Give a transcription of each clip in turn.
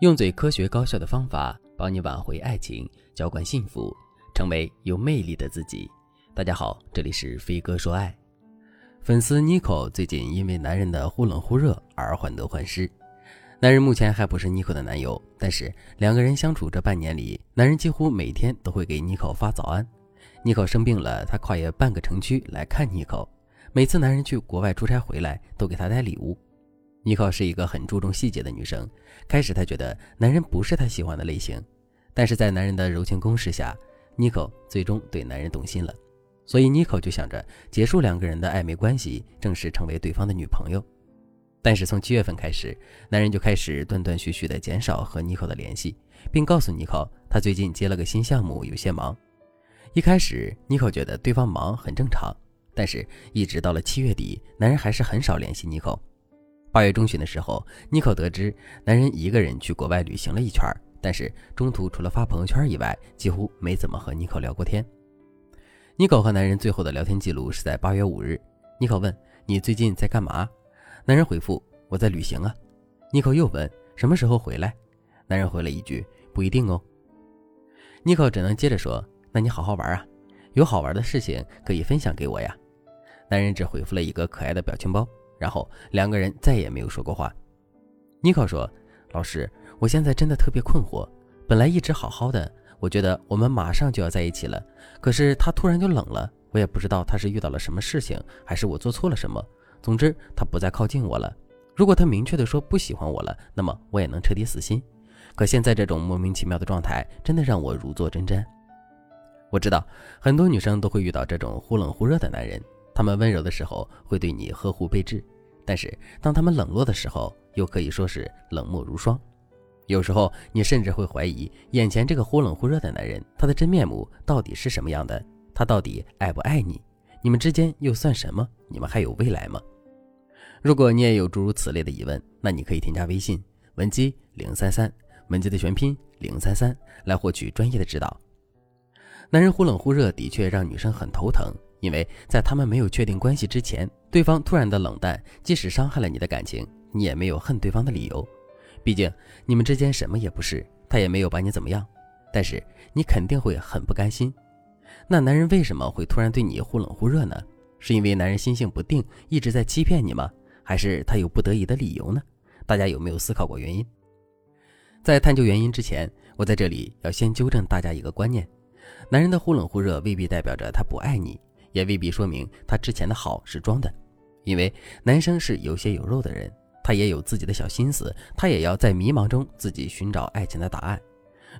用最科学高效的方法帮你挽回爱情，浇灌幸福，成为有魅力的自己。大家好，这里是飞哥说爱。粉丝 Nico 最近因为男人的忽冷忽热而患得患失。男人目前还不是 Nico 的男友，但是两个人相处这半年里，男人几乎每天都会给 Nico 发早安。Nico 生病了，他跨越半个城区来看 Nico。每次男人去国外出差回来，都给他带礼物。妮可是一个很注重细节的女生。开始她觉得男人不是她喜欢的类型，但是在男人的柔情攻势下，妮可最终对男人动心了。所以妮可就想着结束两个人的暧昧关系，正式成为对方的女朋友。但是从七月份开始，男人就开始断断续续的减少和妮可的联系，并告诉妮可他最近接了个新项目，有些忙。一开始妮可觉得对方忙很正常，但是一直到了七月底，男人还是很少联系妮可。八月中旬的时候，妮可得知男人一个人去国外旅行了一圈，但是中途除了发朋友圈以外，几乎没怎么和妮可聊过天。妮可和男人最后的聊天记录是在八月五日。妮可问：“你最近在干嘛？”男人回复：“我在旅行啊。”妮可又问：“什么时候回来？”男人回了一句：“不一定哦。”妮可只能接着说：“那你好好玩啊，有好玩的事情可以分享给我呀。”男人只回复了一个可爱的表情包。然后两个人再也没有说过话。妮可说：“老师，我现在真的特别困惑。本来一直好好的，我觉得我们马上就要在一起了，可是他突然就冷了。我也不知道他是遇到了什么事情，还是我做错了什么。总之，他不再靠近我了。如果他明确的说不喜欢我了，那么我也能彻底死心。可现在这种莫名其妙的状态，真的让我如坐针毡。我知道很多女生都会遇到这种忽冷忽热的男人。”他们温柔的时候会对你呵护备至，但是当他们冷落的时候，又可以说是冷漠如霜。有时候你甚至会怀疑，眼前这个忽冷忽热的男人，他的真面目到底是什么样的？他到底爱不爱你？你们之间又算什么？你们还有未来吗？如果你也有诸如此类的疑问，那你可以添加微信文姬零三三，文姬的全拼零三三，来获取专业的指导。男人忽冷忽热的确让女生很头疼。因为在他们没有确定关系之前，对方突然的冷淡，即使伤害了你的感情，你也没有恨对方的理由。毕竟你们之间什么也不是，他也没有把你怎么样。但是你肯定会很不甘心。那男人为什么会突然对你忽冷忽热呢？是因为男人心性不定，一直在欺骗你吗？还是他有不得已的理由呢？大家有没有思考过原因？在探究原因之前，我在这里要先纠正大家一个观念：男人的忽冷忽热未必代表着他不爱你。也未必说明他之前的好是装的，因为男生是有血有肉的人，他也有自己的小心思，他也要在迷茫中自己寻找爱情的答案。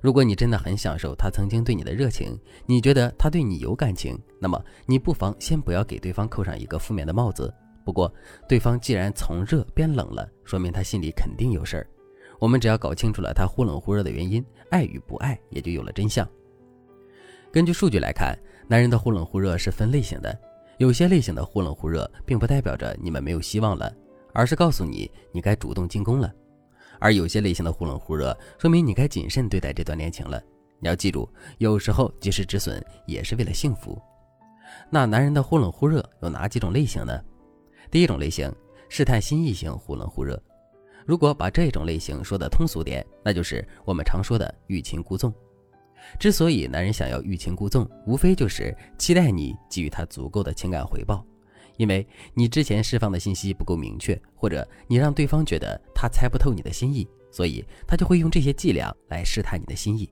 如果你真的很享受他曾经对你的热情，你觉得他对你有感情，那么你不妨先不要给对方扣上一个负面的帽子。不过，对方既然从热变冷了，说明他心里肯定有事儿。我们只要搞清楚了他忽冷忽热的原因，爱与不爱也就有了真相。根据数据来看，男人的忽冷忽热是分类型的。有些类型的忽冷忽热，并不代表着你们没有希望了，而是告诉你你该主动进攻了；而有些类型的忽冷忽热，说明你该谨慎对待这段恋情了。你要记住，有时候及时止损也是为了幸福。那男人的忽冷忽热有哪几种类型呢？第一种类型，试探心意型忽冷忽热。如果把这种类型说的通俗点，那就是我们常说的欲擒故纵。之所以男人想要欲擒故纵，无非就是期待你给予他足够的情感回报，因为你之前释放的信息不够明确，或者你让对方觉得他猜不透你的心意，所以他就会用这些伎俩来试探你的心意。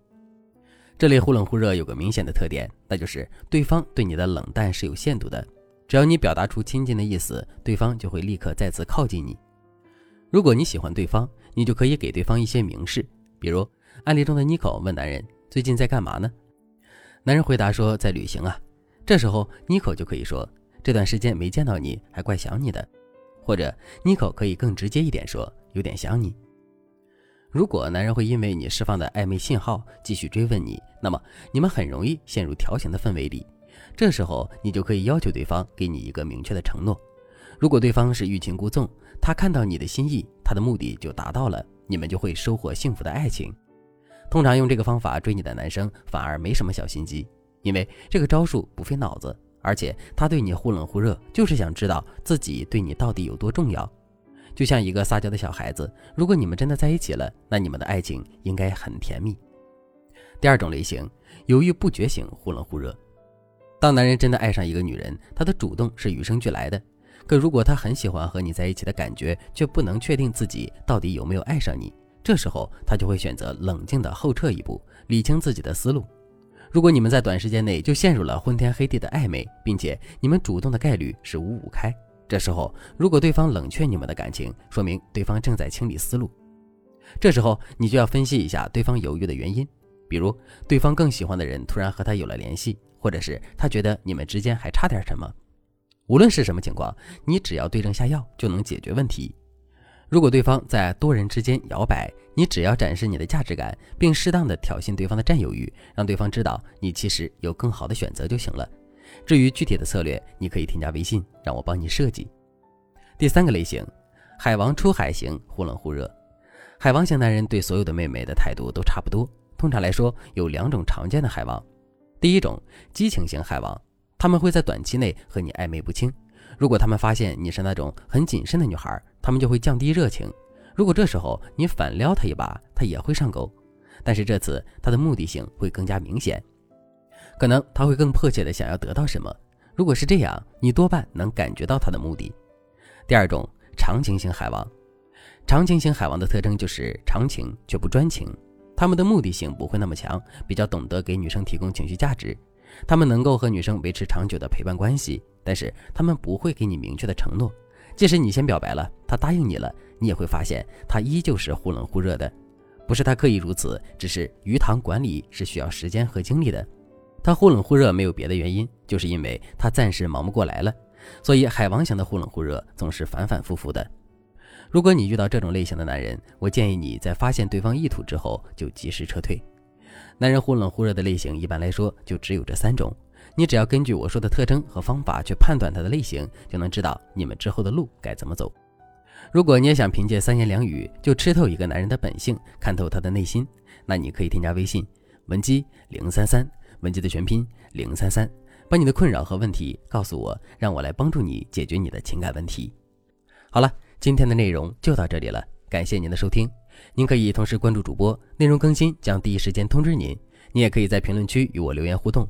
这类忽冷忽热有个明显的特点，那就是对方对你的冷淡是有限度的，只要你表达出亲近的意思，对方就会立刻再次靠近你。如果你喜欢对方，你就可以给对方一些明示，比如案例中的妮可问男人。最近在干嘛呢？男人回答说在旅行啊。这时候妮可就可以说这段时间没见到你，还怪想你的。或者妮可可以更直接一点说有点想你。如果男人会因为你释放的暧昧信号继续追问你，那么你们很容易陷入调情的氛围里。这时候你就可以要求对方给你一个明确的承诺。如果对方是欲擒故纵，他看到你的心意，他的目的就达到了，你们就会收获幸福的爱情。通常用这个方法追你的男生反而没什么小心机，因为这个招数不费脑子，而且他对你忽冷忽热，就是想知道自己对你到底有多重要。就像一个撒娇的小孩子。如果你们真的在一起了，那你们的爱情应该很甜蜜。第二种类型，犹豫不决型，忽冷忽热。当男人真的爱上一个女人，他的主动是与生俱来的。可如果他很喜欢和你在一起的感觉，却不能确定自己到底有没有爱上你，这时候他就会选择冷静的后撤一步，理清自己的思路。如果你们在短时间内就陷入了昏天黑地的暧昧，并且你们主动的概率是五五开，这时候如果对方冷却你们的感情，说明对方正在清理思路。这时候你就要分析一下对方犹豫的原因，比如对方更喜欢的人突然和他有了联系，或者是他觉得你们之间还差点什么。无论是什么情况，你只要对症下药就能解决问题。如果对方在多人之间摇摆，你只要展示你的价值感，并适当的挑衅对方的占有欲，让对方知道你其实有更好的选择就行了。至于具体的策略，你可以添加微信，让我帮你设计。第三个类型，海王出海型，忽冷忽热。海王型男人对所有的妹妹的态度都差不多。通常来说，有两种常见的海王。第一种，激情型海王，他们会在短期内和你暧昧不清。如果他们发现你是那种很谨慎的女孩，他们就会降低热情。如果这时候你反撩他一把，他也会上钩，但是这次他的目的性会更加明显，可能他会更迫切的想要得到什么。如果是这样，你多半能感觉到他的目的。第二种长情型海王，长情型海王的特征就是长情却不专情，他们的目的性不会那么强，比较懂得给女生提供情绪价值，他们能够和女生维持长久的陪伴关系。但是他们不会给你明确的承诺，即使你先表白了，他答应你了，你也会发现他依旧是忽冷忽热的，不是他刻意如此，只是鱼塘管理是需要时间和精力的。他忽冷忽热没有别的原因，就是因为他暂时忙不过来了。所以海王型的忽冷忽热总是反反复复的。如果你遇到这种类型的男人，我建议你在发现对方意图之后就及时撤退。男人忽冷忽热的类型一般来说就只有这三种。你只要根据我说的特征和方法去判断他的类型，就能知道你们之后的路该怎么走。如果你也想凭借三言两语就吃透一个男人的本性，看透他的内心，那你可以添加微信文姬零三三，文姬的全拼零三三，把你的困扰和问题告诉我，让我来帮助你解决你的情感问题。好了，今天的内容就到这里了，感谢您的收听。您可以同时关注主播，内容更新将第一时间通知您。你也可以在评论区与我留言互动。